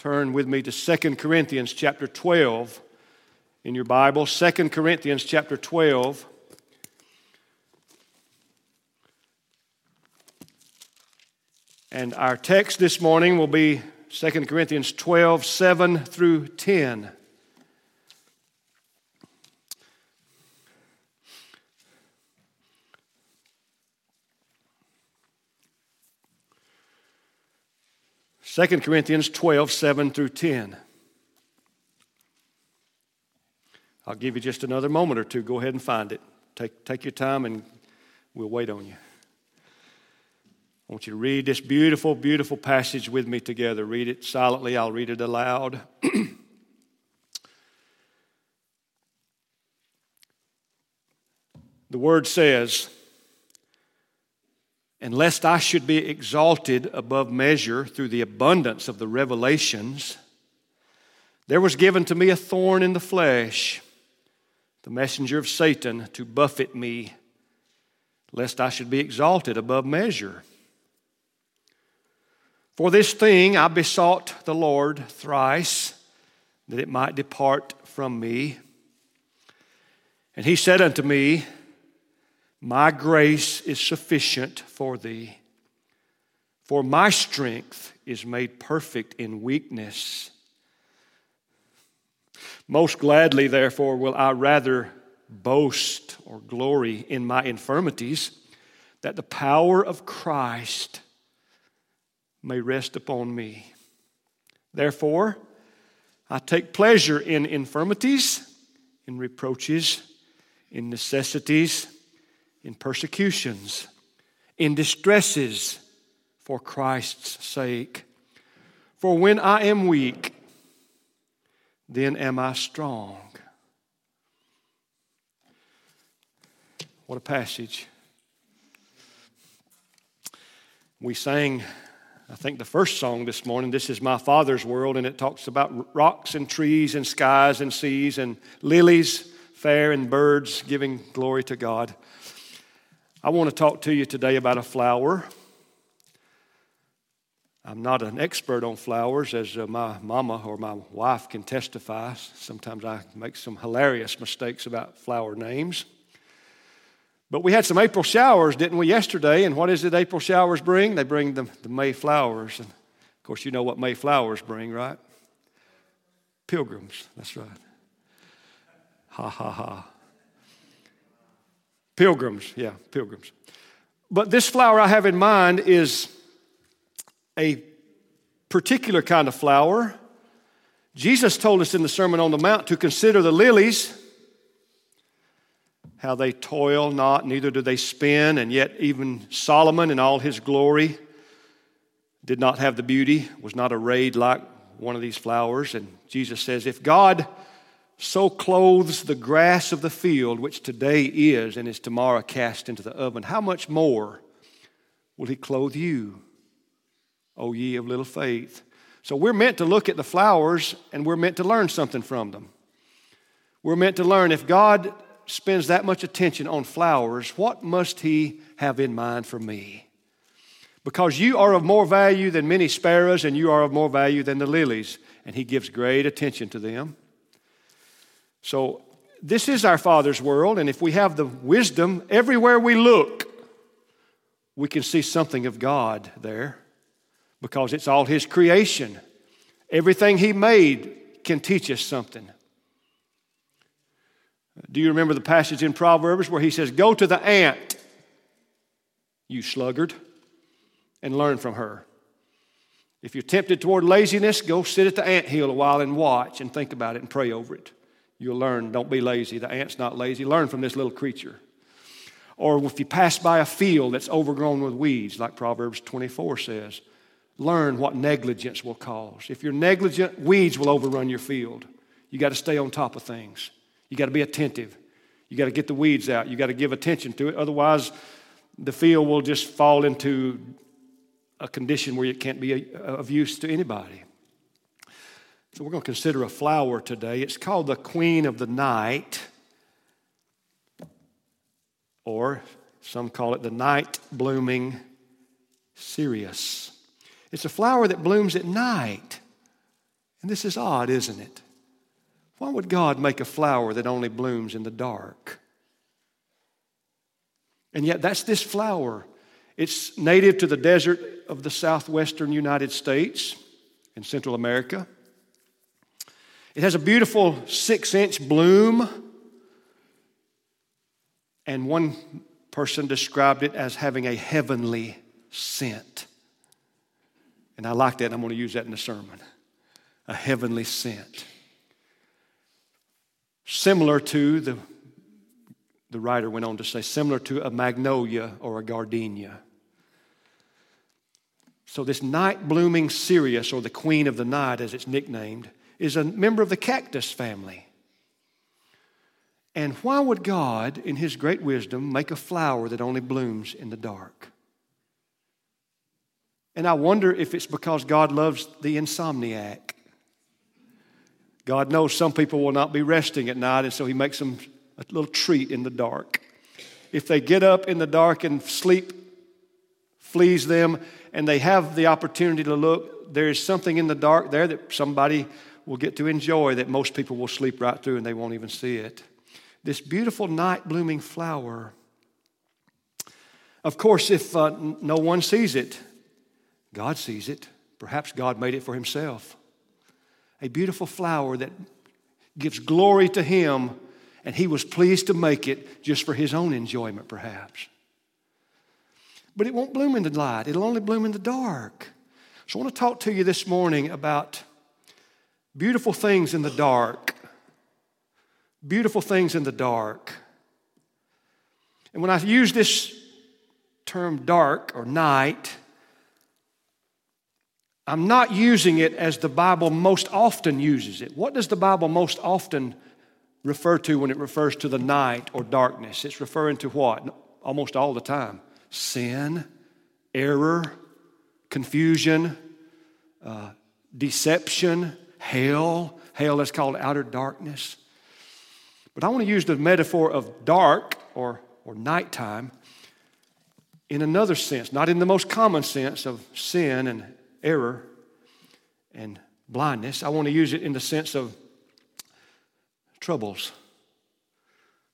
turn with me to 2 Corinthians chapter 12 in your Bible. 2 Corinthians chapter 12. And our text this morning will be 2 Corinthians 12, 7 through 10. Second Corinthians 12, 7 through 10. I'll give you just another moment or two. Go ahead and find it. Take, take your time and we'll wait on you. I want you to read this beautiful, beautiful passage with me together. Read it silently, I'll read it aloud. the word says, And lest I should be exalted above measure through the abundance of the revelations, there was given to me a thorn in the flesh, the messenger of Satan, to buffet me, lest I should be exalted above measure. For this thing I besought the Lord thrice, that it might depart from me. And he said unto me, My grace is sufficient for thee, for my strength is made perfect in weakness. Most gladly, therefore, will I rather boast or glory in my infirmities, that the power of Christ may rest upon me. Therefore, I take pleasure in infirmities, in reproaches, in necessities, in persecutions, in distresses for Christ's sake. For when I am weak, then am I strong. What a passage. We sang I think the first song this morning, This is My Father's World, and it talks about rocks and trees and skies and seas and lilies fair and birds giving glory to God. I want to talk to you today about a flower. I'm not an expert on flowers, as uh, my mama or my wife can testify. Sometimes I make some hilarious mistakes about flower names. But we had some April showers, didn't we, yesterday? And what is it April showers bring? They bring the, the May flowers. And of course, you know what May flowers bring, right? Pilgrims, that's right. Ha ha ha. Pilgrims, yeah, pilgrims. But this flower I have in mind is a particular kind of flower. Jesus told us in the Sermon on the Mount to consider the lilies how they toil not, neither do they spin, and yet even Solomon in all his glory did not have the beauty, was not arrayed like one of these flowers. And Jesus says, If God so clothes the grass of the field, which today is and is tomorrow cast into the oven, how much more will He clothe you, O ye of little faith? So we're meant to look at the flowers and we're meant to learn something from them. We're meant to learn if God spends that much attention on flowers, what must he have in mind for me? Because you are of more value than many sparrows, and you are of more value than the lilies, and he gives great attention to them. So, this is our Father's world, and if we have the wisdom, everywhere we look, we can see something of God there because it's all His creation. Everything He made can teach us something. Do you remember the passage in Proverbs where he says, Go to the ant, you sluggard, and learn from her? If you're tempted toward laziness, go sit at the ant hill a while and watch and think about it and pray over it. You'll learn. Don't be lazy. The ant's not lazy. Learn from this little creature. Or if you pass by a field that's overgrown with weeds, like Proverbs 24 says, learn what negligence will cause. If you're negligent, weeds will overrun your field. You got to stay on top of things. You got to be attentive. You got to get the weeds out. You got to give attention to it. Otherwise, the field will just fall into a condition where it can't be uh, of use to anybody. So, we're going to consider a flower today. It's called the Queen of the Night, or some call it the night blooming cereus. It's a flower that blooms at night. And this is odd, isn't it? Why would God make a flower that only blooms in the dark? And yet, that's this flower. It's native to the desert of the southwestern United States and Central America. It has a beautiful six inch bloom, and one person described it as having a heavenly scent. And I like that, I'm going to use that in the sermon. A heavenly scent. Similar to, the, the writer went on to say, similar to a magnolia or a gardenia. So, this night blooming cereus, or the queen of the night as it's nicknamed, is a member of the cactus family. And why would God, in His great wisdom, make a flower that only blooms in the dark? And I wonder if it's because God loves the insomniac. God knows some people will not be resting at night, and so He makes them a little treat in the dark. If they get up in the dark and sleep flees them, and they have the opportunity to look, there is something in the dark there that somebody will get to enjoy that most people will sleep right through and they won't even see it. This beautiful night blooming flower. Of course, if uh, no one sees it, God sees it. Perhaps God made it for Himself. A beautiful flower that gives glory to Him, and He was pleased to make it just for His own enjoyment, perhaps. But it won't bloom in the light, it'll only bloom in the dark. So I want to talk to you this morning about beautiful things in the dark. Beautiful things in the dark. And when I use this term dark or night, I'm not using it as the Bible most often uses it. What does the Bible most often refer to when it refers to the night or darkness? It's referring to what? Almost all the time sin, error, confusion, uh, deception, hell. Hell is called outer darkness. But I want to use the metaphor of dark or, or nighttime in another sense, not in the most common sense of sin and error and blindness. I want to use it in the sense of troubles,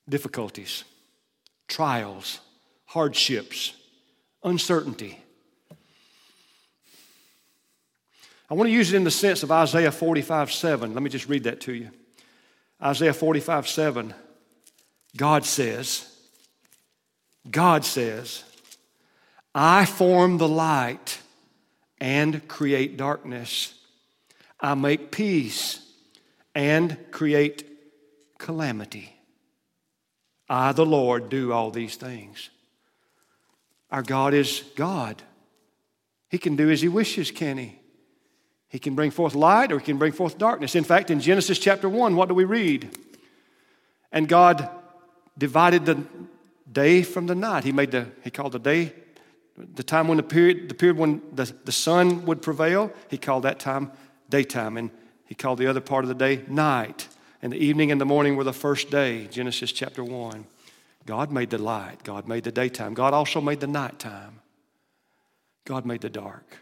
difficulties, trials, hardships, uncertainty. I want to use it in the sense of Isaiah 45 7. Let me just read that to you. Isaiah 45 7. God says, God says, I form the light and create darkness. I make peace and create calamity. I, the Lord, do all these things. Our God is God. He can do as He wishes, can He? He can bring forth light or He can bring forth darkness. In fact, in Genesis chapter 1, what do we read? And God divided the day from the night. He made the, He called the day, the time when the period, the period when the, the sun would prevail, He called that time daytime. And He called the other part of the day night. And the evening and the morning were the first day, Genesis chapter 1. God made the light, God made the daytime, God also made the nighttime. God made the dark.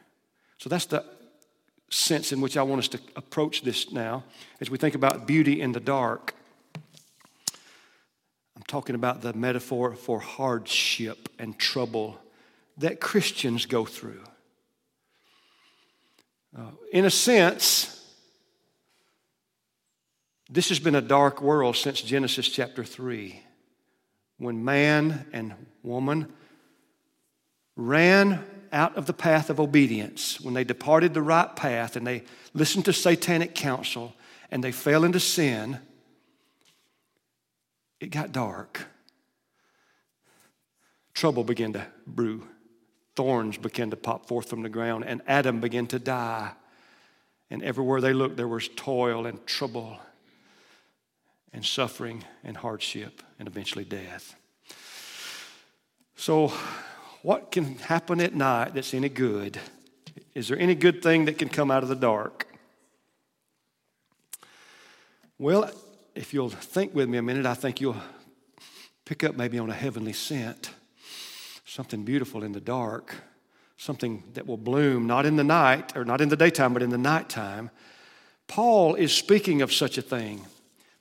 So that's the sense in which I want us to approach this now as we think about beauty in the dark. I'm talking about the metaphor for hardship and trouble that Christians go through. Uh, in a sense, this has been a dark world since Genesis chapter 3 when man and woman ran out of the path of obedience, when they departed the right path and they listened to satanic counsel and they fell into sin, it got dark. Trouble began to brew. Thorns began to pop forth from the ground, and Adam began to die. And everywhere they looked, there was toil and trouble and suffering and hardship and eventually death. So, what can happen at night that's any good? Is there any good thing that can come out of the dark? Well, if you'll think with me a minute, I think you'll pick up maybe on a heavenly scent, something beautiful in the dark, something that will bloom not in the night or not in the daytime, but in the nighttime. Paul is speaking of such a thing.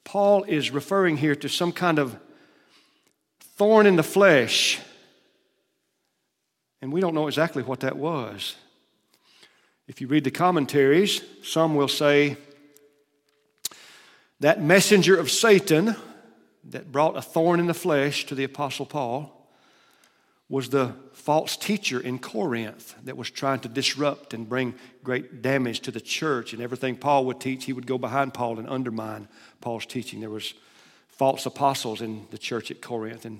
Paul is referring here to some kind of thorn in the flesh. And we don't know exactly what that was. If you read the commentaries, some will say that messenger of Satan that brought a thorn in the flesh to the Apostle Paul was the false teacher in Corinth that was trying to disrupt and bring great damage to the church. And everything Paul would teach, he would go behind Paul and undermine Paul's teaching. There was false apostles in the church at Corinth, and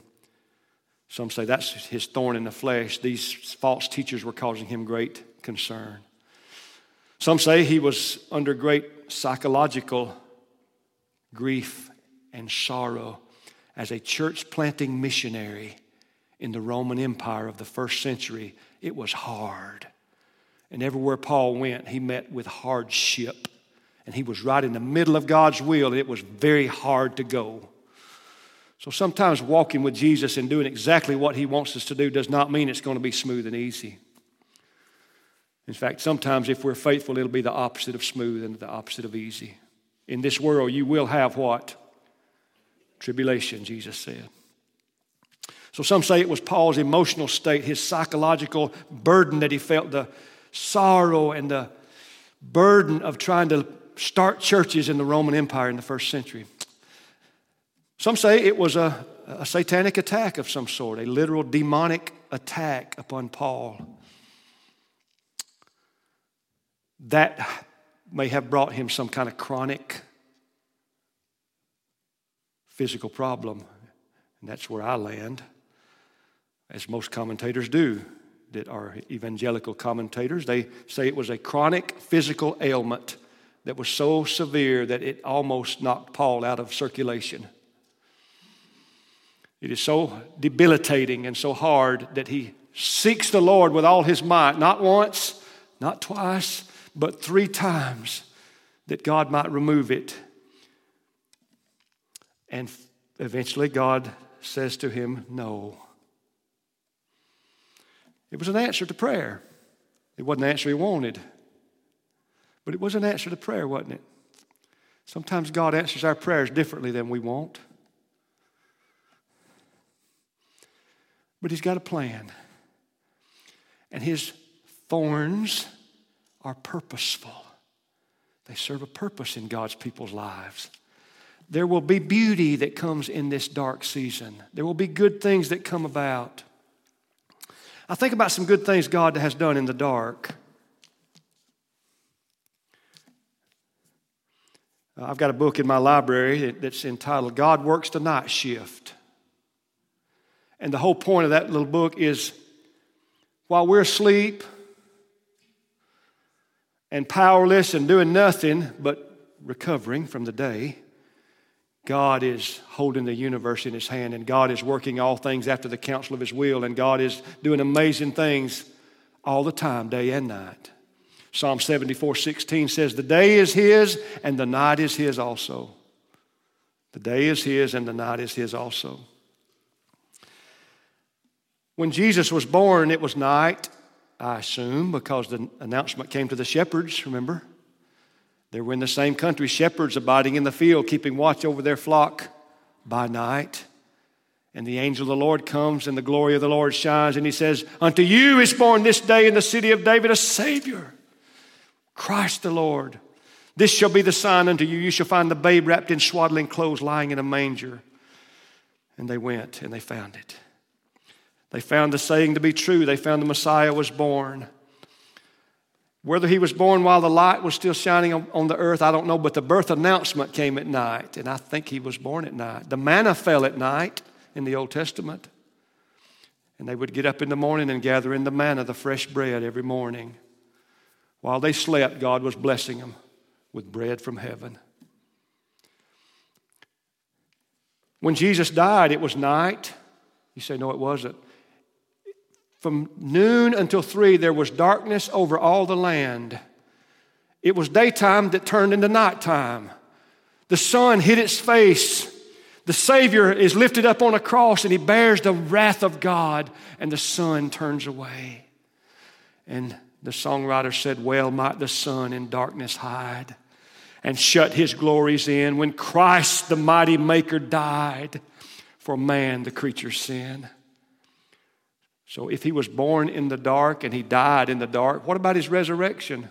some say that's his thorn in the flesh. These false teachers were causing him great concern. Some say he was under great psychological grief and sorrow as a church planting missionary in the Roman Empire of the first century. It was hard. And everywhere Paul went, he met with hardship. And he was right in the middle of God's will, and it was very hard to go. So sometimes walking with Jesus and doing exactly what he wants us to do does not mean it's going to be smooth and easy. In fact, sometimes if we're faithful, it'll be the opposite of smooth and the opposite of easy. In this world, you will have what? Tribulation, Jesus said. So some say it was Paul's emotional state, his psychological burden that he felt, the sorrow and the burden of trying to start churches in the Roman Empire in the first century. Some say it was a, a satanic attack of some sort, a literal demonic attack upon Paul. that may have brought him some kind of chronic physical problem. And that's where I land, as most commentators do that are evangelical commentators. They say it was a chronic physical ailment that was so severe that it almost knocked Paul out of circulation. It is so debilitating and so hard that he seeks the Lord with all his might, not once, not twice, but three times that God might remove it. And eventually, God says to him, No. It was an answer to prayer. It wasn't the answer he wanted, but it was an answer to prayer, wasn't it? Sometimes God answers our prayers differently than we want. But He's got a plan. And His thorns are purposeful, they serve a purpose in God's people's lives. There will be beauty that comes in this dark season. There will be good things that come about. I think about some good things God has done in the dark. Uh, I've got a book in my library that's entitled God Works the Night Shift. And the whole point of that little book is while we're asleep, and powerless and doing nothing but recovering from the day, God is holding the universe in his hand and God is working all things after the counsel of his will and God is doing amazing things all the time, day and night. Psalm 74 16 says, The day is his and the night is his also. The day is his and the night is his also. When Jesus was born, it was night I assume, because the announcement came to the shepherds, remember? They were in the same country, shepherds abiding in the field, keeping watch over their flock by night. And the angel of the Lord comes, and the glory of the Lord shines, and he says, Unto you is born this day in the city of David a Savior, Christ the Lord. This shall be the sign unto you. You shall find the babe wrapped in swaddling clothes, lying in a manger. And they went and they found it. They found the saying to be true. They found the Messiah was born. Whether he was born while the light was still shining on, the earth, I don't know, but the birth announcement came at night, and I think he was born at night. The manna fell at night in the Old Testament, and they would get up in the morning and gather in the manna, the fresh bread, every morning. While they slept, God was blessing them with bread from heaven. When Jesus died, it was night. You say, no, it wasn't. From noon until three, there was darkness over all the land. It was daytime that turned into nighttime. The sun hid its face. The Savior is lifted up on a cross and he bears the wrath of God, and the sun turns away. And the songwriter said, Well might the sun in darkness hide, and shut his glories in. When Christ, the mighty maker, died for man, the creature's sin. So if he was born in the dark and he died in the dark, what about his resurrection?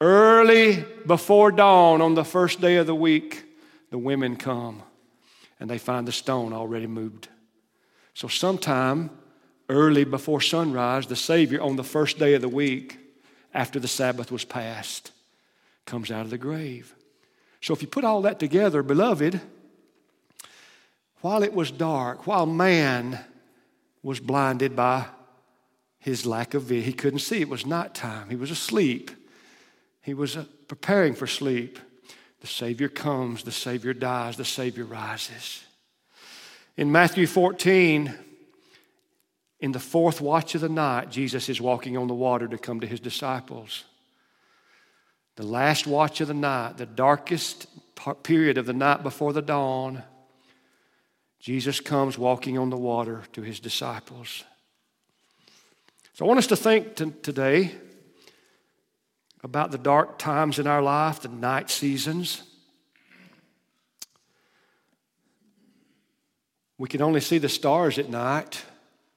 Early before dawn on the first day of the week, the women come and they find the stone already moved. So, sometime early before sunrise, the Savior, on the first day of the week, after the Sabbath was passed, comes out of the grave. So, if you put all that together, beloved, while it was dark, while man was blinded by his lack of vision, he couldn't see. It was night time. He was asleep. He was uh, preparing for sleep. The Savior comes, the Savior dies, the Savior rises. In Matthew 14, in the fourth watch of the night, Jesus is walking on the water to come to his disciples. The last watch of the night, the darkest period of the night before the dawn, Jesus comes walking on the water to his disciples. So I want us to think t- today about the dark times in our life, the night seasons. We can only see the stars at night.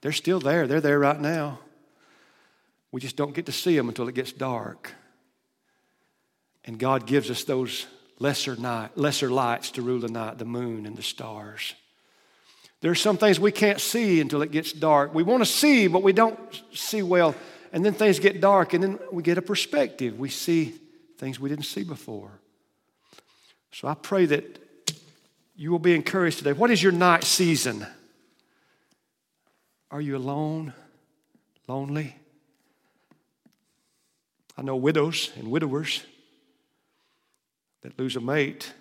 They're still there, they're there right now. We just don't get to see them until it gets dark. And God gives us those lesser night, lesser lights to rule the night, the moon and the stars. There are some things we can't see until it gets dark. We want to see, but we don't see well. And then things get dark, and then we get a perspective. We see things we didn't see before. So I pray that you will be encouraged today. What is your night season? Are you alone, lonely? I know widows and widowers that lose a mate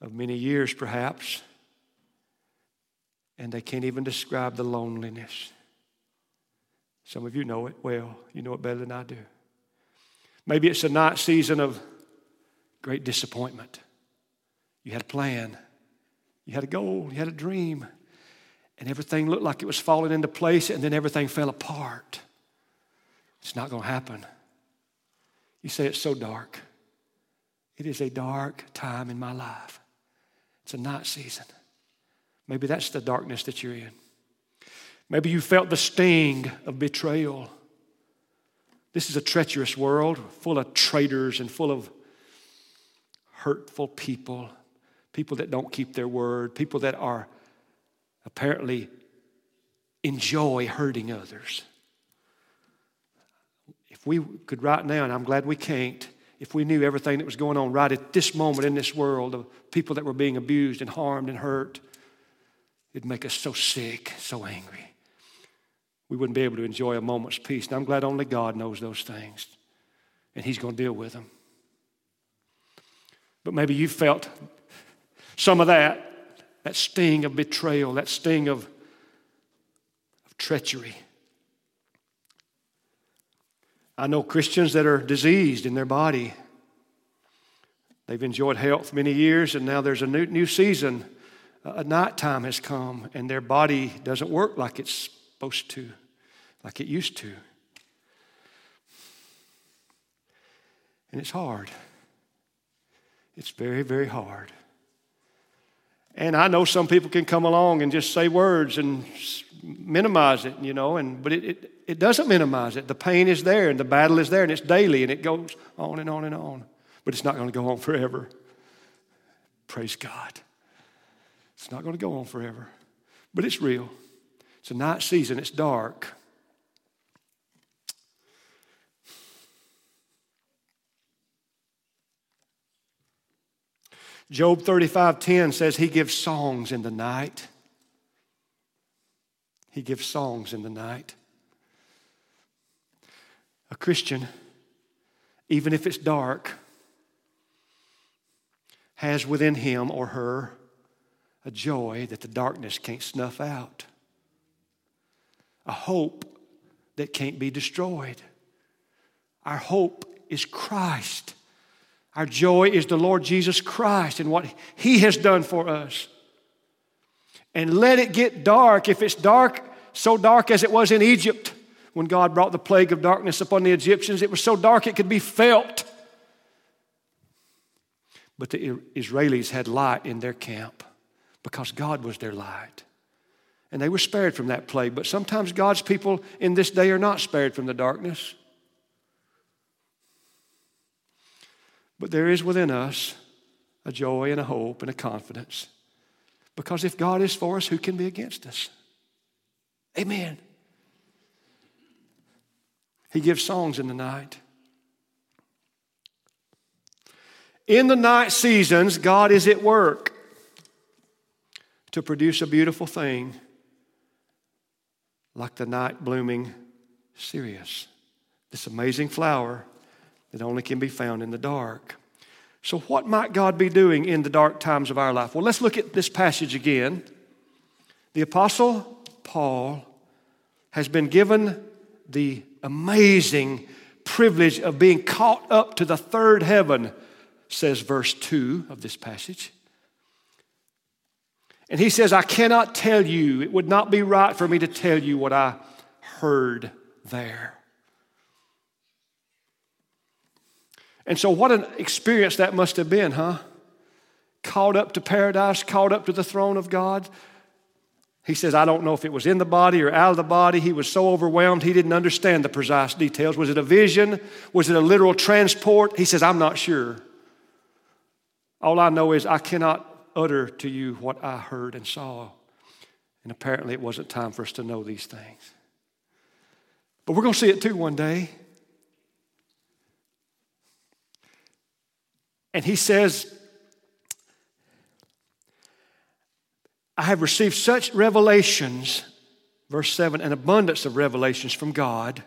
of many years, perhaps, and they can't even describe the loneliness. Some of you know it well. You know it better than I do. Maybe it's a night season of great disappointment. You had a plan, you had a goal, you had a dream, and everything looked like it was falling into place, and then everything fell apart. It's not going to happen. You say it's so dark. It is a dark time in my life. It's a night season. Maybe that's the darkness that you're in. Maybe you felt the sting of betrayal. This is a treacherous world full of traitors and full of hurtful people, people that don't keep their word, people that are apparently enjoy hurting others. If we could right now, and I'm glad we can't, if we knew everything that was going on right at this moment in this world of people that were being abused and harmed and hurt, it'd make us so sick, so angry we wouldn't be able to enjoy a moment's peace. And I'm glad only God knows those things, and He's going to deal with them. But maybe you felt some of that, that sting of betrayal, that sting of, of treachery. I know Christians that are diseased in their body. They've enjoyed health many years, and now there's a new, new season. A nighttime has come, and their body doesn't work like it's supposed to, like it used to. And it's hard. It's very, very hard. And I know some people can come along and just say words and minimize it, you know, and but it, it, it doesn't minimize it. The pain is there and the battle is there and it's daily and it goes on and on and on. But it's not going to go on forever. Praise God. It's not going to go on forever. But it's real. It's a night season, it's dark. Job 35:10 says he gives songs in the night. He gives songs in the night. A Christian, even if it's dark, has within him or her a joy that the darkness can't snuff out a hope that can't be destroyed. Our hope is Christ. Our joy is the Lord Jesus Christ and what He has done for us. And let it get dark. If it's dark, so dark as it was in Egypt when God brought the plague of darkness upon the Egyptians, it was so dark it could be felt. But the Israelis had light in their camp because God was their light. And they were spared from that plague. But sometimes God's people in this day are not spared from the darkness. But there is within us a joy and a hope and a confidence. Because if God is for us, who can be against us? Amen. He gives songs in the night. In the night seasons, God is at work to produce a beautiful thing like the night blooming cereus, this amazing flower that only can be found in the dark. So, what might God be doing in the dark times of our life? Well, let's look at this passage again. The Apostle Paul has been given the amazing privilege of being caught up to the third heaven, says verse 2 of this passage. And he says, I cannot tell you, it would not be right for me to tell you what I heard there. And so, what an experience that must have been, huh? Called up to paradise, called up to the throne of God. He says, I don't know if it was in the body or out of the body. He was so overwhelmed, he didn't understand the precise details. Was it a vision? Was it a literal transport? He says, I'm not sure. All I know is I cannot utter to you what I heard and saw. And apparently, it wasn't time for us to know these things. But we're going to see it too one day. And he says, I have received such revelations, verse 7, an abundance of revelations from God.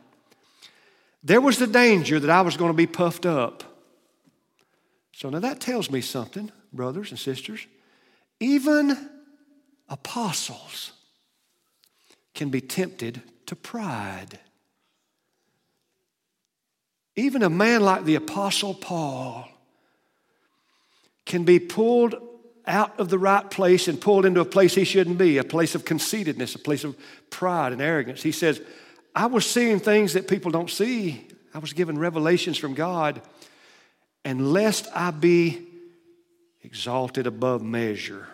There was the danger that I was going to be puffed up. So now that tells me something, brothers and sisters. Even apostles can be tempted to pride. Even a man like the Apostle Paul can be pulled out of the right place and pulled into a place he shouldn't be, a place of conceitedness, a place of pride and arrogance. He says, I was seeing things that people don't see. I was given revelations from God. And lest I be exalted above measure.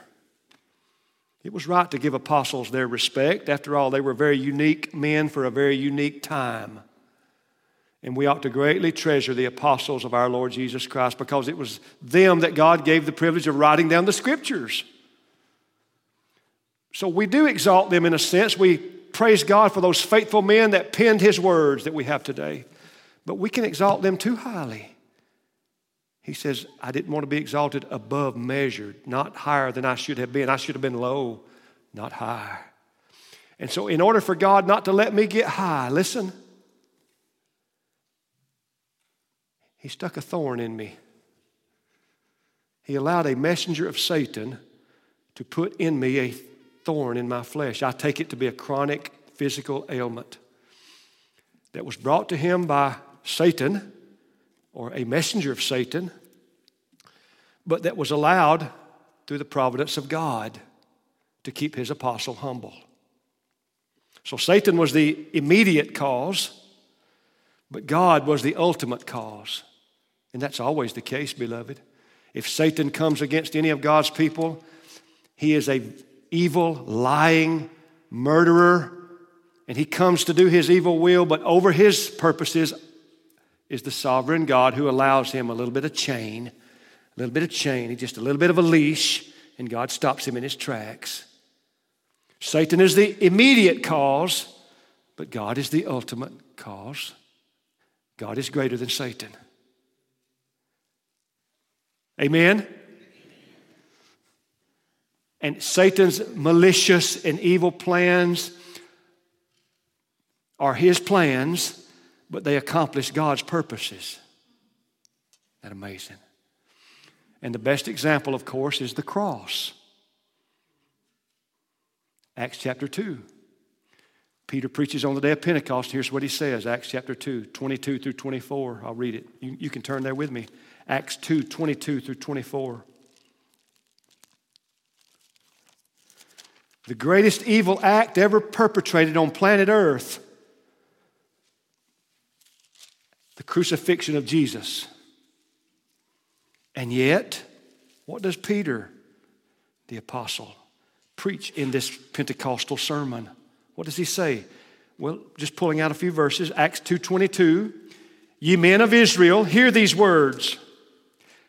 It was right to give apostles their respect. After all, they were very unique men for a very unique time. And we ought to greatly treasure the apostles of our Lord Jesus Christ because it was them that God gave the privilege of writing down the scriptures. So we do exalt them in a sense. We praise God for those faithful men that penned his words that we have today. But we can exalt them too highly. He says, I didn't want to be exalted above measure, not higher than I should have been. I should have been low, not high. And so, in order for God not to let me get high, listen, He stuck a thorn in me. He allowed a messenger of Satan to put in me a thorn in my flesh. I take it to be a chronic physical ailment that was brought to him by Satan or a messenger of Satan, but that was allowed through the providence of God to keep his apostle humble. So Satan was the immediate cause, but God was the ultimate cause. And that's always the case, beloved. If Satan comes against any of God's people, he is a evil, lying murderer, and he comes to do his evil will, but over his purposes is the sovereign God who allows him a little bit of chain, a little bit of chain, just a little bit of a leash, and God stops him in his tracks. Satan is the immediate cause, but God is the ultimate cause. God is greater than Satan. Amen? And Satan's malicious and evil plans are his plans, but they accomplish God's purposes. Isn't that amazing? And the best example, of course, is the cross. Acts chapter 2. Peter preaches on the day of Pentecost. Here's what he says Acts chapter 2, 22 through 24. I'll read it. You, you can turn there with me. Acts 2 22 through 24. The greatest evil act ever perpetrated on planet Earth the crucifixion of Jesus. And yet, What does Peter, the apostle, preach in this Pentecostal sermon? What does he say? Well, just pulling out a few verses, Acts 2:22, "Ye men of Israel, hear these words.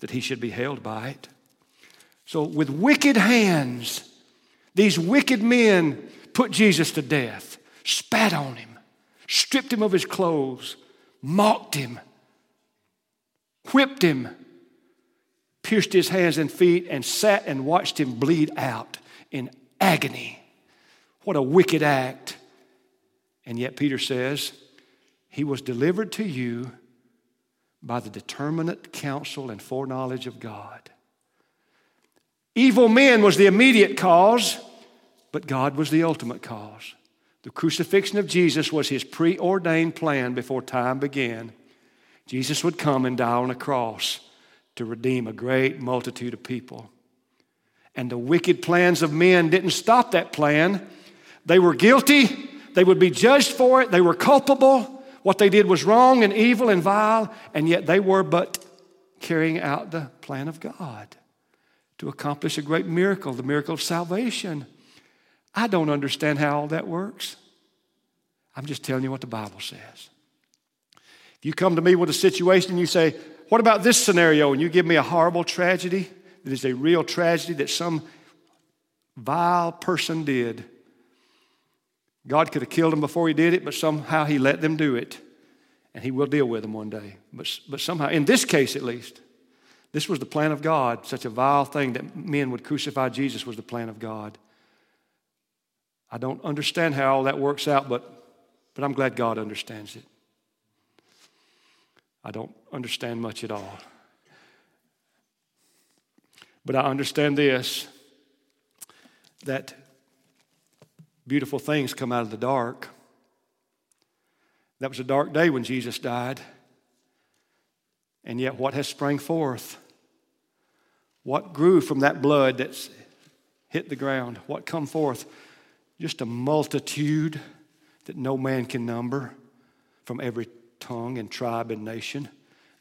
that he should be held by it. So, with wicked hands, these wicked men put Jesus to death, spat on him, stripped him of his clothes, mocked him, whipped him, pierced his hands and feet, and sat and watched him bleed out in agony. What a wicked act. And yet, Peter says, He was delivered to you by the determinate counsel and foreknowledge of God. Evil men was the immediate cause, but God was the ultimate cause. The crucifixion of Jesus was his preordained plan before time began. Jesus would come and die on a cross to redeem a great multitude of people. And the wicked plans of men didn't stop that plan. They were guilty, they would be judged for it, they were culpable. What they did was wrong and evil and vile, and yet they were but carrying out the plan of God to accomplish a great miracle, the miracle of salvation. I don't understand how all that works. I'm just telling you what the Bible says. If you come to me with a situation and you say, What about this scenario? and you give me a horrible tragedy that is a real tragedy that some vile person did, God could have killed them before He did it, but somehow He let them do it. And He will deal with them one day. But, but somehow, in this case at least, this was the plan of God. Such a vile thing that men would crucify Jesus was the plan of God. I don't understand how all that works out, but, but I'm glad God understands it. I don't understand much at all. But I understand this that beautiful things come out of the dark. That was a dark day when Jesus died. And yet, what has sprang forth? What grew from that blood that's hit the ground? What come forth? Just a multitude that no man can number from every tongue and tribe and nation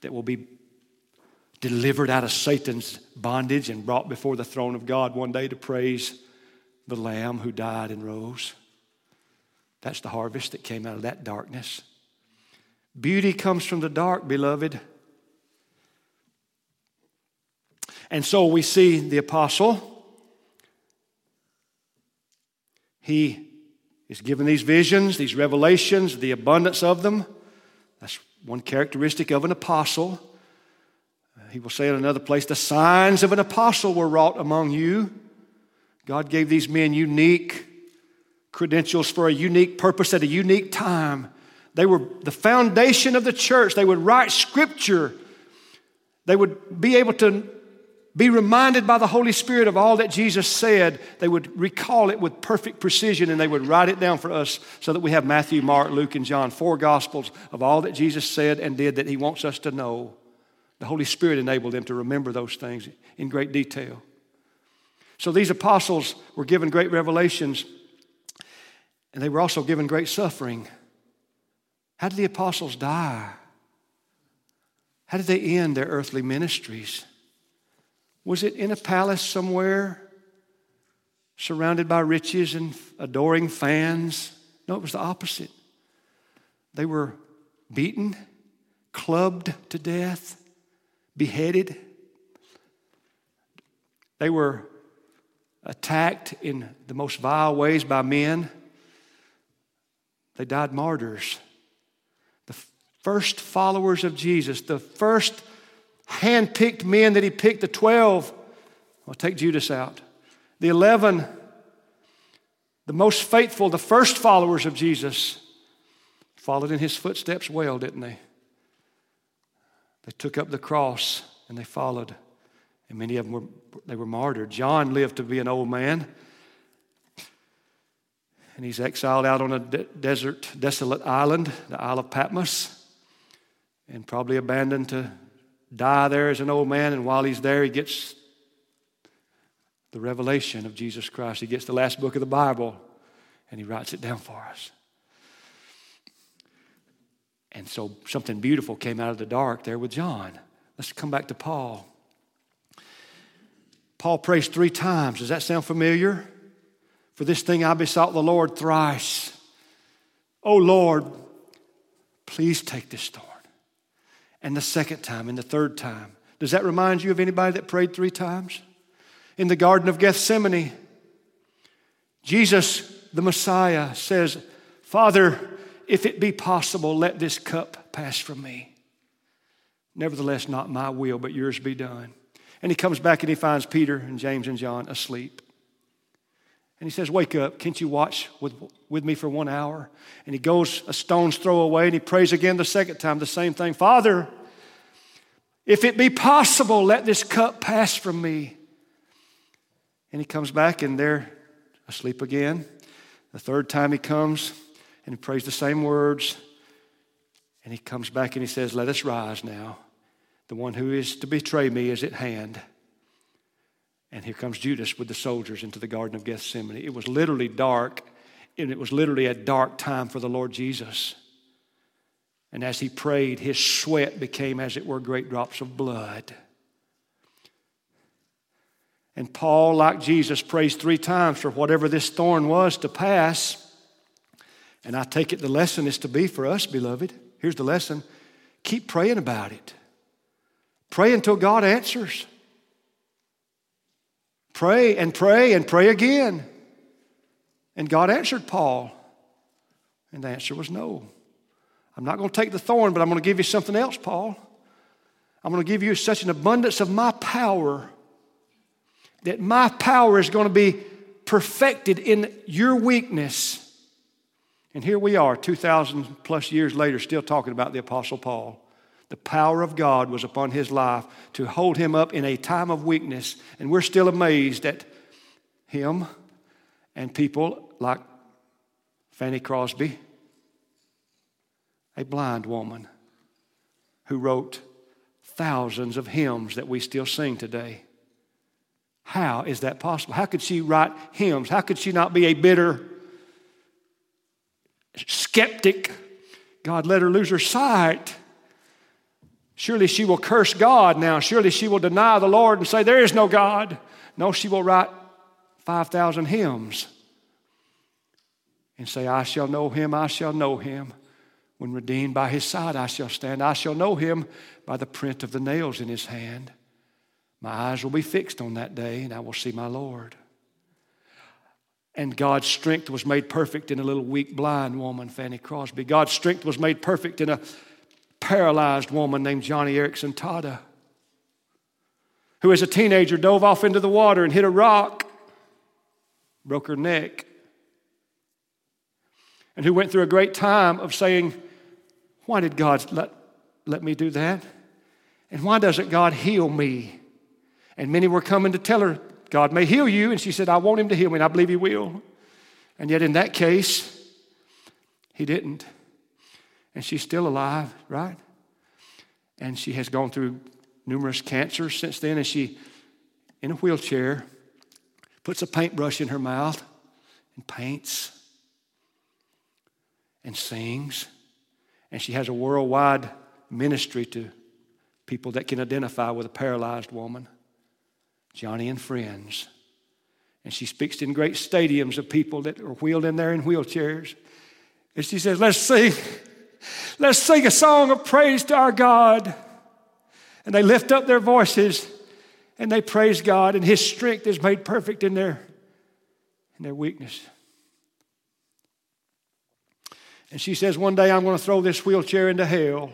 that will be delivered out of Satan's bondage and brought before the throne of God one day to praise the Lamb who died and rose. That's the harvest that came out of that darkness. Beauty comes from the dark, beloved. And so we see the apostle. He is given these visions, these revelations, the abundance of them. That's one characteristic of an apostle. He will say in another place, the signs of an apostle were wrought among you. God gave these men unique credentials for a unique purpose at a unique time. They were the foundation of the church. They would write scripture. They would be able to be reminded by the Holy Spirit of all that Jesus said. They would recall it with perfect precision and they would write it down for us so that we have Matthew, Mark, Luke, and John, four gospels of all that Jesus said and did that He wants us to know. The Holy Spirit enabled them to remember those things in great detail. So these apostles were given great revelations and they were also given great suffering. How did the apostles die? How did they end their earthly ministries? Was it in a palace somewhere, surrounded by riches and adoring fans? No, it was the opposite. They were beaten, clubbed to death, beheaded. They were attacked in the most vile ways by men. They died martyrs. The first followers of Jesus, the first handpicked men that he picked, the 12. I'll take Judas out. The 11, the most faithful, the first followers of Jesus, followed in his footsteps well, didn't they? They took up the cross and they followed And many of them were, they were martyred. John lived to be an old man. And he's exiled out on a de- desert, desolate island, the Isle of Patmos, and probably abandoned to die there as an old man. And while he's there, he gets the revelation of Jesus Christ. He gets the last book of the Bible and he writes it down for us. And so something beautiful came out of the dark there with John. Let's come back to Paul. Paul prays three times. Does that sound familiar? For this thing I besought the Lord thrice. Oh Lord, please take this thorn. And the second time and the third time. Does that remind you of anybody that prayed three times? In the Garden of Gethsemane, Jesus, the Messiah, says, Father, if it be possible, let this cup pass from me. Nevertheless, not my will, but yours be done. And he comes back and he finds Peter and James and John asleep. And he says, Wake up, can't you watch with, with me for one hour? And he goes a stone's throw away and he prays again the second time, the same thing Father, if it be possible, let this cup pass from me. And he comes back and they're asleep again. The third time he comes and he prays the same words. And he comes back and he says, Let us rise now. The one who is to betray me is at hand. And here comes Judas with the soldiers into the Garden of Gethsemane. It was literally dark, and it was literally a dark time for the Lord Jesus. And as he prayed, his sweat became, as it were, great drops of blood. And Paul, like Jesus, prays three times for whatever this thorn was to pass. And I take it the lesson is to be for us, beloved. Here's the lesson keep praying about it. Pray until God answers. Pray and pray and pray again. And God answered Paul. And the answer was no. I'm not going to take the thorn, but I'm going to give you something else, Paul. I'm going to give you such an abundance of my power that my power is going to be perfected in your weakness. And here we are, 2,000 plus years later, still talking about the Apostle Paul. The power of God was upon his life to hold him up in a time of weakness. And we're still amazed at him and people like Fanny Crosby, a blind woman who wrote thousands of hymns that we still sing today. How is that possible? How could she write hymns? How could she not be a bitter skeptic? God let her lose her sight. Surely she will curse God now. Surely she will deny the Lord and say, There is no God. No, she will write 5,000 hymns and say, I shall know him, I shall know him. When redeemed by his side, I shall stand. I shall know him by the print of the nails in his hand. My eyes will be fixed on that day, and I will see my Lord. And God's strength was made perfect in a little weak blind woman, Fanny Crosby. God's strength was made perfect in a paralyzed woman named Joni Eareckson Tada, who as a teenager dove off into the water and hit a rock, broke her neck, and who went through a great time of saying, Why did God let, let me do that? And why doesn't God heal me? And many were coming to tell her, God may heal you. And she said, I want him to heal me, and I believe he will. And yet, in that case, he didn't. And she's still alive, right? And she has gone through numerous cancers since then. And she, in a wheelchair, puts a paintbrush in her mouth and paints and sings. And she has a worldwide ministry to people that can identify with a paralyzed woman, Joni and friends. And she speaks in great stadiums of people that are wheeled in there in wheelchairs. And she says, Let's sing. Let's sing a song of praise to our God. And they lift up their voices and they praise God, and His strength is made perfect in their, in their weakness. And she says, One day I'm going to throw this wheelchair into hell.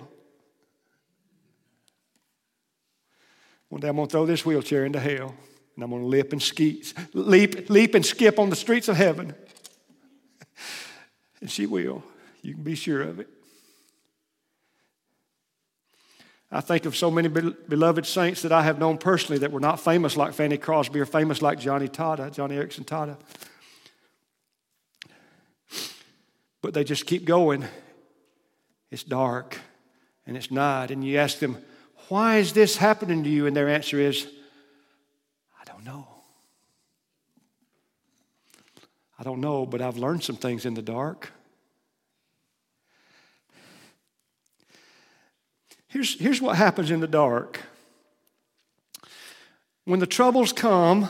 One day I'm going to throw this wheelchair into hell, and I'm going to leap and ski, leap, leap and skip on the streets of heaven. and she will. You can be sure of it. I think of so many beloved saints that I have known personally that were not famous like Fanny Crosby or famous like Joni Tata, Joni Eareckson Tada. But they just keep going. It's dark and it's night. And you ask them, Why is this happening to you? And their answer is, I don't know. I don't know, but I've learned some things in the dark. Here's, here's what happens in the dark. When the troubles come,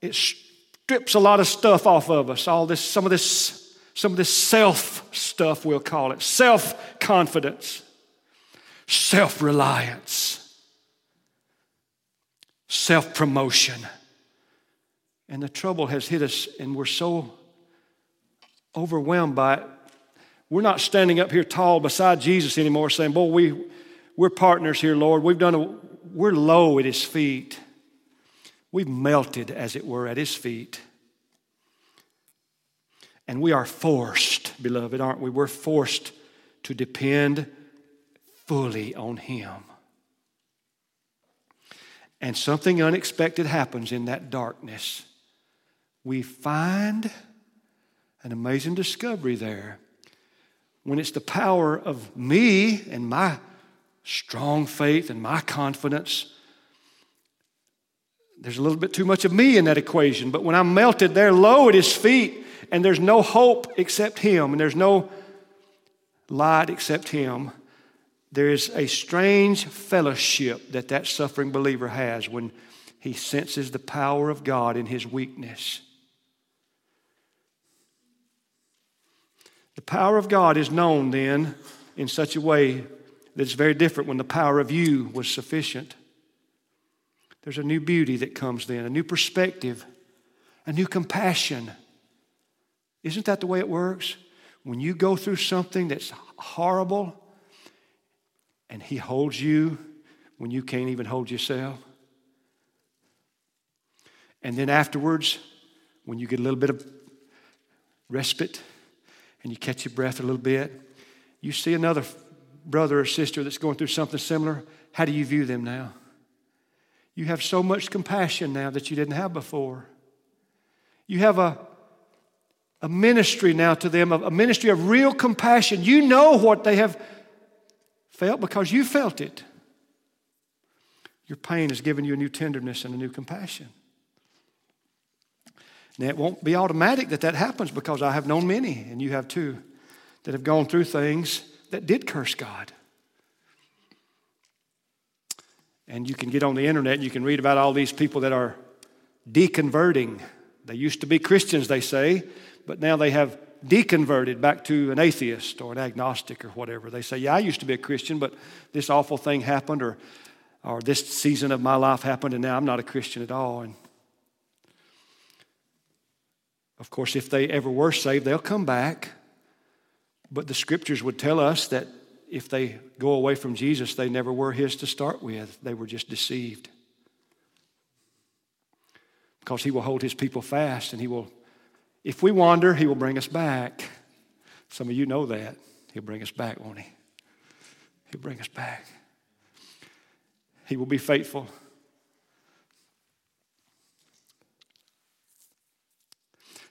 it strips a lot of stuff off of us. All this, some of this, some of this self stuff, we'll call it. Self confidence, self reliance, self promotion. And the trouble has hit us, and we're so overwhelmed by it. We're not standing up here tall beside Jesus anymore saying, Boy, we, we're partners here, Lord. We've done a, we're low at his feet. We've melted, as it were, at his feet. And we are forced, beloved, aren't we? We're forced to depend fully on him. And something unexpected happens in that darkness. We find an amazing discovery there. When it's the power of me and my strong faith and my confidence. There's a little bit too much of me in that equation, but when I'm melted there low at his feet and there's no hope except him and there's no light except him, there is a strange fellowship that that suffering believer has when he senses the power of God in his weakness. The power of God is known then in such a way that's very different when the power of you was sufficient. There's a new beauty that comes then, a new perspective, a new compassion. Isn't that the way it works? When you go through something that's horrible and He holds you when you can't even hold yourself. And then afterwards, when you get a little bit of respite and you catch your breath a little bit, you see another brother or sister that's going through something similar, how do you view them now? You have so much compassion now that you didn't have before. You have a, a ministry now to them, a ministry of real compassion. You know what they have felt because you felt it. Your pain has given you a new tenderness and a new compassion. Now, it won't be automatic that that happens because I have known many, and you have too, that have gone through things that did curse God. And you can get on the internet and you can read about all these people that are deconverting. They used to be Christians, they say, but now they have deconverted back to an atheist or an agnostic or whatever. They say, Yeah, I used to be a Christian, but this awful thing happened, or, or this season of my life happened, and now I'm not a Christian at all. And of course, if they ever were saved, they'll come back but the scriptures would tell us that if they go away from Jesus, they never were His to start with. They were just deceived. Because He will hold His people fast and He will, if we wander, He will bring us back. Some of you know that. He'll bring us back, won't He? He'll bring us back. He will be faithful.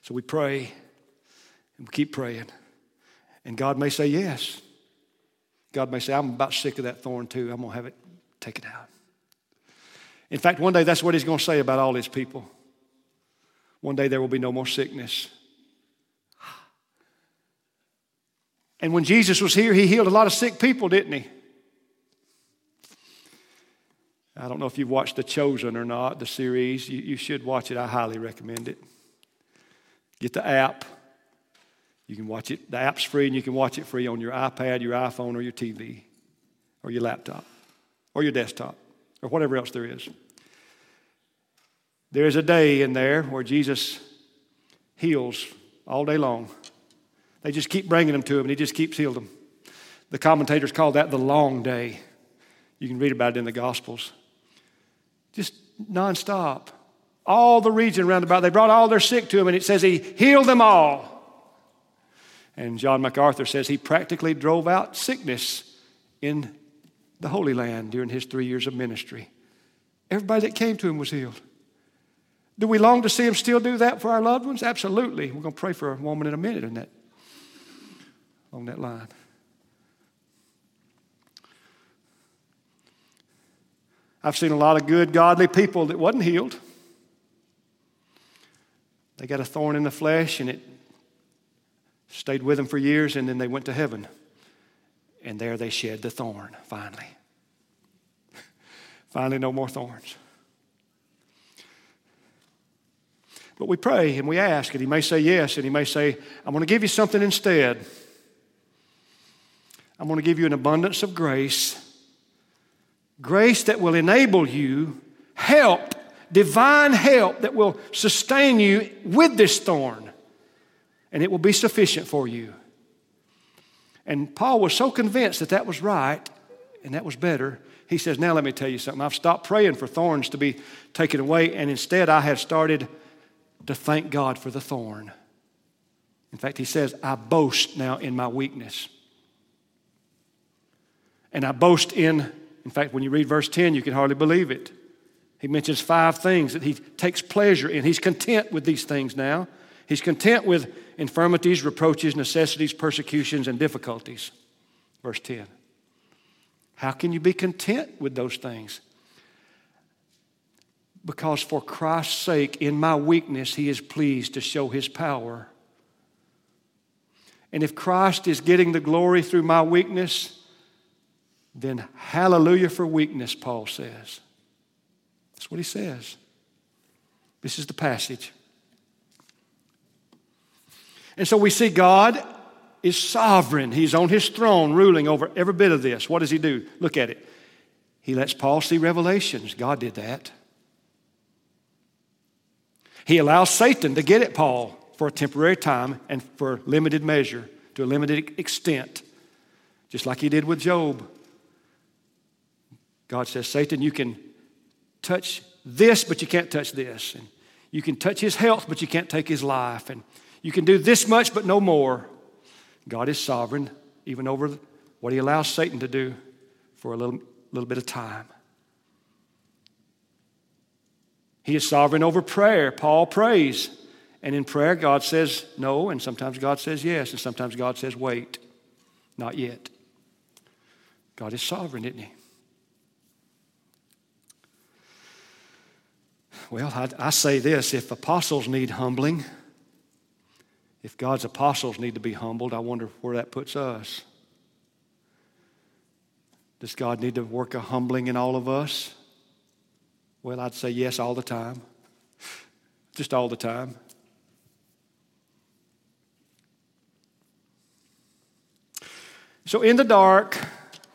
So we pray and we keep praying. And God may say yes. God may say, I'm about sick of that thorn too. I'm going to have it take it out. In fact, one day that's what He's going to say about all His people. One day there will be no more sickness. And when Jesus was here, He healed a lot of sick people, didn't He? I don't know if you've watched The Chosen or not, the series. You, you should watch it. I highly recommend it. Get the app. You can watch it, the app's free, and you can watch it free on your iPad, your iPhone, or your TV, or your laptop, or your desktop, or whatever else there is. There is a day in there where Jesus heals all day long. They just keep bringing them to him, and he just keeps healing them. The commentators call that the long day. You can read about it in the Gospels. Just nonstop. All the region around about, they brought all their sick to him, and it says he healed them all. And John MacArthur says he practically drove out sickness in the Holy Land during his three years of ministry. Everybody that came to him was healed. Do we long to see him still do that for our loved ones? Absolutely. We're going to pray for a woman in a minute in that, on that line. I've seen a lot of good, godly people that wasn't healed. They got a thorn in the flesh and it stayed with them for years, and then they went to heaven. And there they shed the thorn, finally. finally, no more thorns. But we pray and we ask, and He may say yes, and He may say, I'm going to give you something instead. I'm going to give you an abundance of grace. Grace that will enable you, help, divine help that will sustain you with this thorn, and it will be sufficient for you. And Paul was so convinced that that was right and that was better. He says, Now let me tell you something. I've stopped praying for thorns to be taken away, and instead I have started to thank God for the thorn. In fact, he says, I boast now in my weakness. And I boast in, in fact, when you read verse 10, you can hardly believe it. He mentions five things that he takes pleasure in. He's content with these things now. He's content with infirmities, reproaches, necessities, persecutions, and difficulties. Verse 10. How can you be content with those things? Because for Christ's sake, in my weakness, he is pleased to show his power. And if Christ is getting the glory through my weakness, then hallelujah for weakness, Paul says. That's what he says. This is the passage. And so we see God is sovereign. He's on his throne, ruling over every bit of this. What does he do? Look at it. He lets Paul see revelations. God did that. He allows Satan to get at Paul for a temporary time and for limited measure, to a limited extent, just like he did with Job. God says, Satan, you can touch this, but you can't touch this. And you can touch his health, but you can't take his life. And you can do this much, but no more. God is sovereign, even over what he allows Satan to do for a little, little bit of time. He is sovereign over prayer. Paul prays. And in prayer, God says no, and sometimes God says yes, and sometimes God says wait. Not yet. God is sovereign, isn't He? Well, I, I, say this if apostles need humbling, if God's apostles need to be humbled, I wonder where that puts us. Does God need to work a humbling in all of us? Well, I'd say yes all the time. Just all the time. So, in the dark,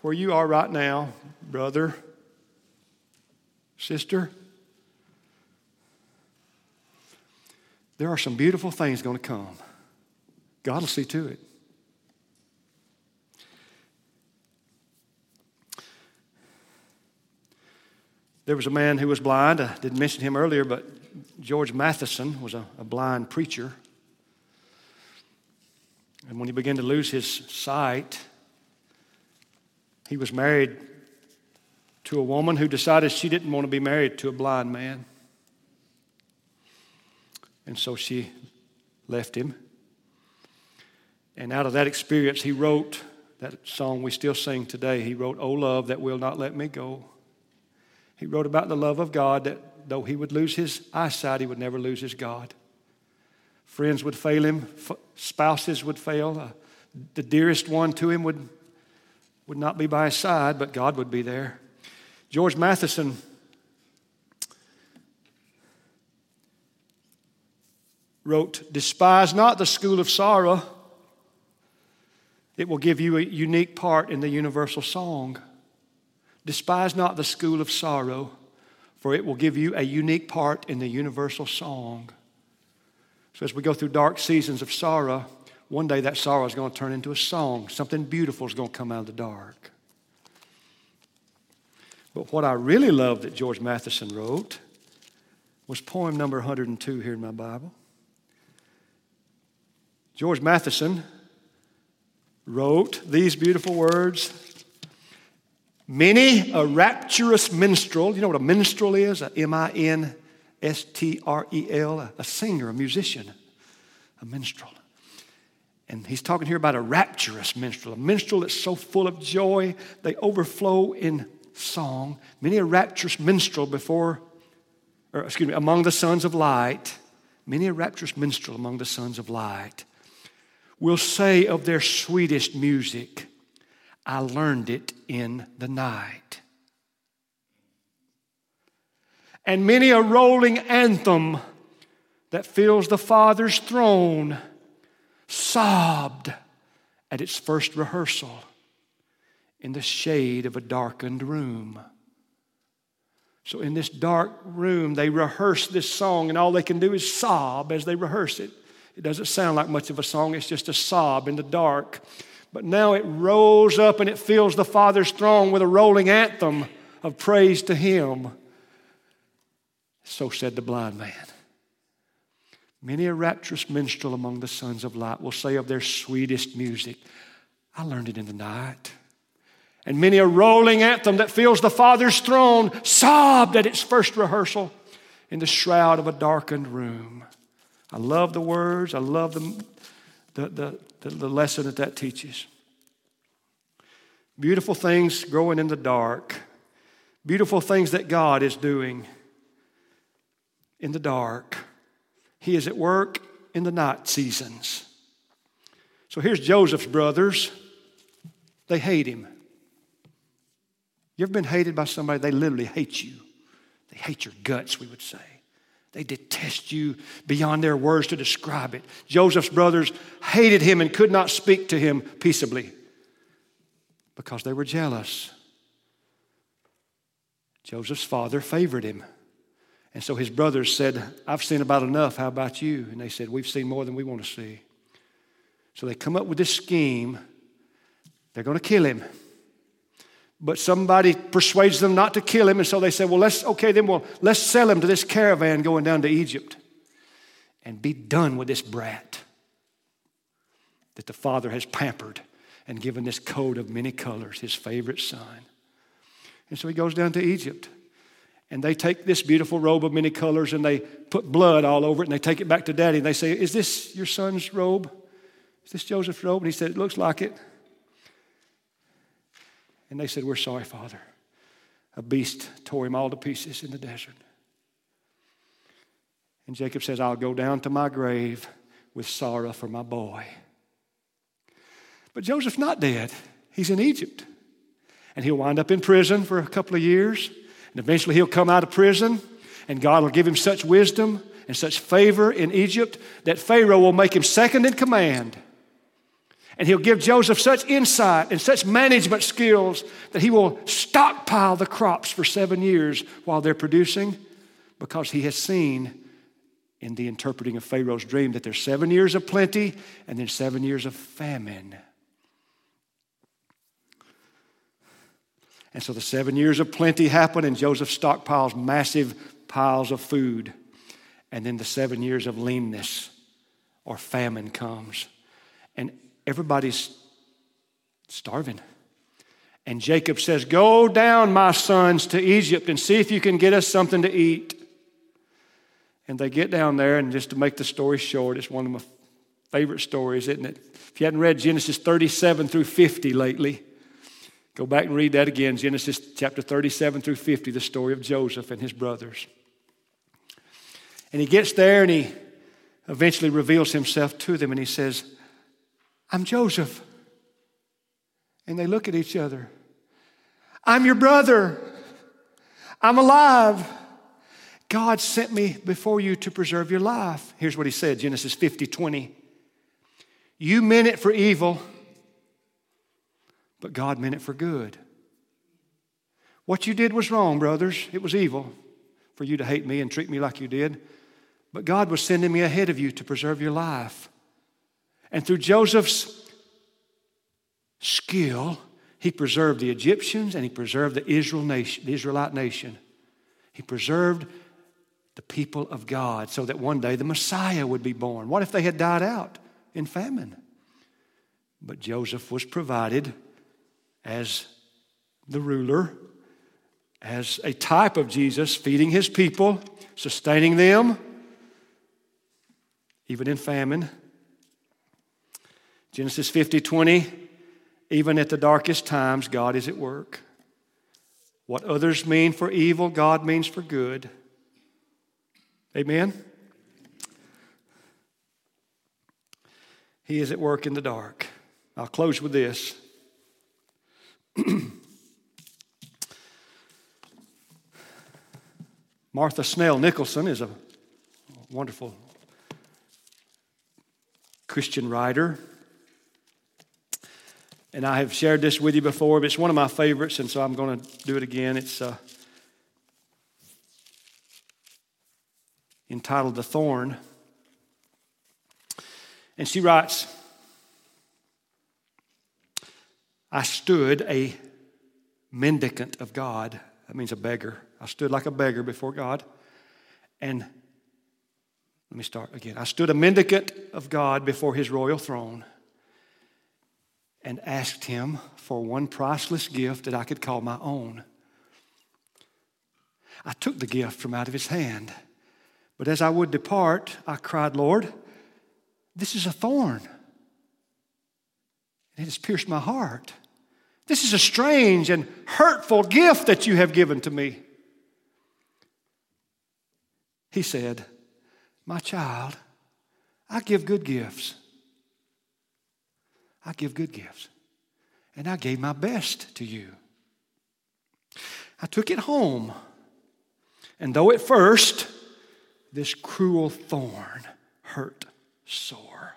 where you are right now, brother, sister, there are some beautiful things going to come. God will see to it. There was a man who was blind. I didn't mention him earlier, but George Matheson was a, a blind preacher. And when he began to lose his sight, he was married to a woman who decided she didn't want to be married to a blind man. And so she left him. And out of that experience, he wrote that song we still sing today. He wrote, Oh, love that will not let me go. He wrote about the love of God that though he would lose his eyesight, he would never lose his God. Friends would fail him, spouses would fail. Uh, the dearest one to him would, would not be by his side, but God would be there. George Matheson wrote, Despise not the school of sorrow, it will give you a unique part in the universal song. Despise not the school of sorrow, for it will give you a unique part in the universal song. So, as we go through dark seasons of sorrow, one day that sorrow is going to turn into a song. Something beautiful is going to come out of the dark. But what I really love that George Matheson wrote was poem number 102 here in my Bible. George Matheson wrote these beautiful words Many a rapturous minstrel, you know what a minstrel is? A M I N S T R E L, a singer, a musician, a minstrel. And he's talking here about a rapturous minstrel, a minstrel that's so full of joy, they overflow in song. Many a rapturous minstrel before, or excuse me, among the sons of light, many a rapturous minstrel among the sons of light will say of their sweetest music, I learned it in the night. And many a rolling anthem that fills the Father's throne sobbed at its first rehearsal in the shade of a darkened room. So, in this dark room, they rehearse this song, and all they can do is sob as they rehearse it. It doesn't sound like much of a song, it's just a sob in the dark. But now it rolls up and it fills the Father's throne with a rolling anthem of praise to Him. So said the blind man. Many a rapturous minstrel among the sons of light will say of their sweetest music, I learned it in the night. And many a rolling anthem that fills the Father's throne sobbed at its first rehearsal in the shroud of a darkened room. I love the words. I love the, the, the, the, lesson that that teaches. Beautiful things growing in the dark. Beautiful things that God is doing in the dark. He is at work in the night seasons. So here's Joseph's brothers. They hate him. You ever been hated by somebody? They literally hate you. They hate your guts, we would say. They detest you beyond their words to describe it. Joseph's brothers hated him and could not speak to him peaceably because they were jealous. Joseph's father favored him. And so his brothers said, I've seen about enough. How about you? And they said, We've seen more than we want to see. So they come up with this scheme. They're going to kill him. But somebody persuades them not to kill him, and so they say, Well, let's, okay, then we'll, let's sell him to this caravan going down to Egypt and be done with this brat that the father has pampered and given this coat of many colors, his favorite son. And so he goes down to Egypt. And they take this beautiful robe of many colors and they put blood all over it and they take it back to daddy and they say, Is this your son's robe? Is this Joseph's robe? And he said, It looks like it. And they said, We're sorry, Father. A beast tore him all to pieces in the desert. And Jacob says, I'll go down to my grave with sorrow for my boy. But Joseph's not dead, he's in Egypt. And he'll wind up in prison for a couple of years. And eventually he'll come out of prison, and God will give him such wisdom and such favor in Egypt that Pharaoh will make him second in command and he'll give Joseph such insight and such management skills that he will stockpile the crops for seven years while they're producing because he has seen in the interpreting of Pharaoh's dream that there's seven years of plenty and then seven years of famine. And so the seven years of plenty happen, and Joseph stockpiles massive piles of food. And then the seven years of leanness or famine comes. And everybody's starving. And Jacob says, Go down, my sons, to Egypt and see if you can get us something to eat. And they get down there, and just to make the story short, it's one of my favorite stories, isn't it? If you hadn't read Genesis 37 through 50 lately, go back and read that again Genesis chapter 37 through 50, the story of Joseph and his brothers. And he gets there and he eventually reveals himself to them and he says, I'm Joseph. And they look at each other. I'm your brother. I'm alive. God sent me before you to preserve your life. Here's what he said Genesis 50 20. You meant it for evil, but God meant it for good. What you did was wrong, brothers. It was evil for you to hate me and treat me like you did. But God was sending me ahead of you to preserve your life. And through Joseph's skill, he preserved the Egyptians and he preserved the, Israel nation, the Israelite nation. He preserved the people of God so that one day the Messiah would be born. What if they had died out in famine? But Joseph was provided as the ruler, as a type of Jesus, feeding his people, sustaining them, even in famine. Genesis 50 20, even at the darkest times, God is at work. What others mean for evil, God means for good. Amen? He is at work in the dark. I'll close with this. Martha Snell Nicholson is a wonderful Christian writer. And I have shared this with you before, but it's one of my favorites, and so I'm going to do it again. It's uh, entitled The Thorn. And she writes I stood a mendicant of God. That means a beggar. I stood like a beggar before God. And let me start again. I stood a mendicant of God before his royal throne and asked him for one priceless gift that I could call my own. I took the gift from out of his hand. But as I would depart, I cried, Lord, this is a thorn. It has pierced my heart. This is a strange and hurtful gift that you have given to me. He said, My child, I give good gifts. I give good gifts. And I gave my best to you. I took it home. And though at first this cruel thorn hurt sore,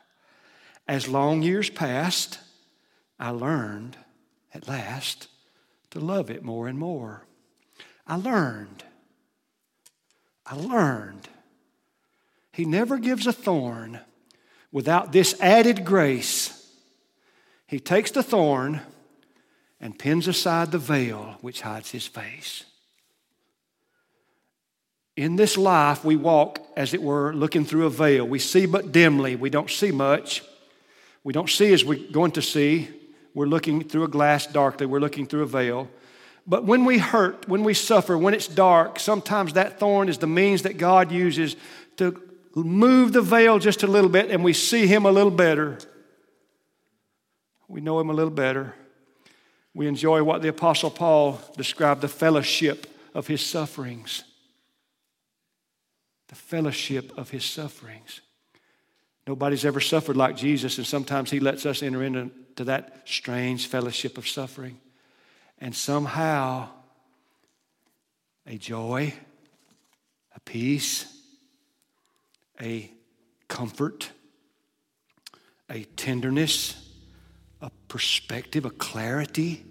as long years passed, I learned at last to love it more and more. I learned. I learned. He never gives a thorn without this added grace. He takes the thorn and pins aside the veil which hides his face. In this life, we walk, as it were, looking through a veil. We see but dimly. We don't see much. We don't see as we're going to see. We're looking through a glass darkly, we're looking through a veil. But when we hurt, when we suffer, when it's dark, sometimes that thorn is the means that God uses to move the veil just a little bit and we see Him a little better. We know Him a little better. We enjoy what the Apostle Paul described the fellowship of His sufferings. The fellowship of His sufferings. Nobody's ever suffered like Jesus, and sometimes He lets us enter into that strange fellowship of suffering. And somehow, a joy, a peace, a comfort, a tenderness, a perspective, a clarity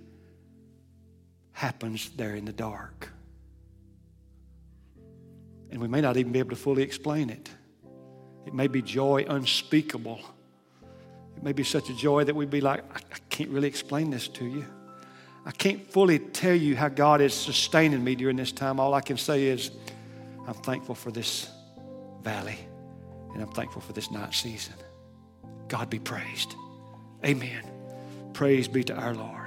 happens there in the dark. And we may not even be able to fully explain it. It may be joy unspeakable. It may be such a joy that we'd be like, I, can't really explain this to you. I can't fully tell you how God is sustaining me during this time. All I can say is, I'm thankful for this valley and I'm thankful for this night season. God be praised. Amen. Praise be to our Lord.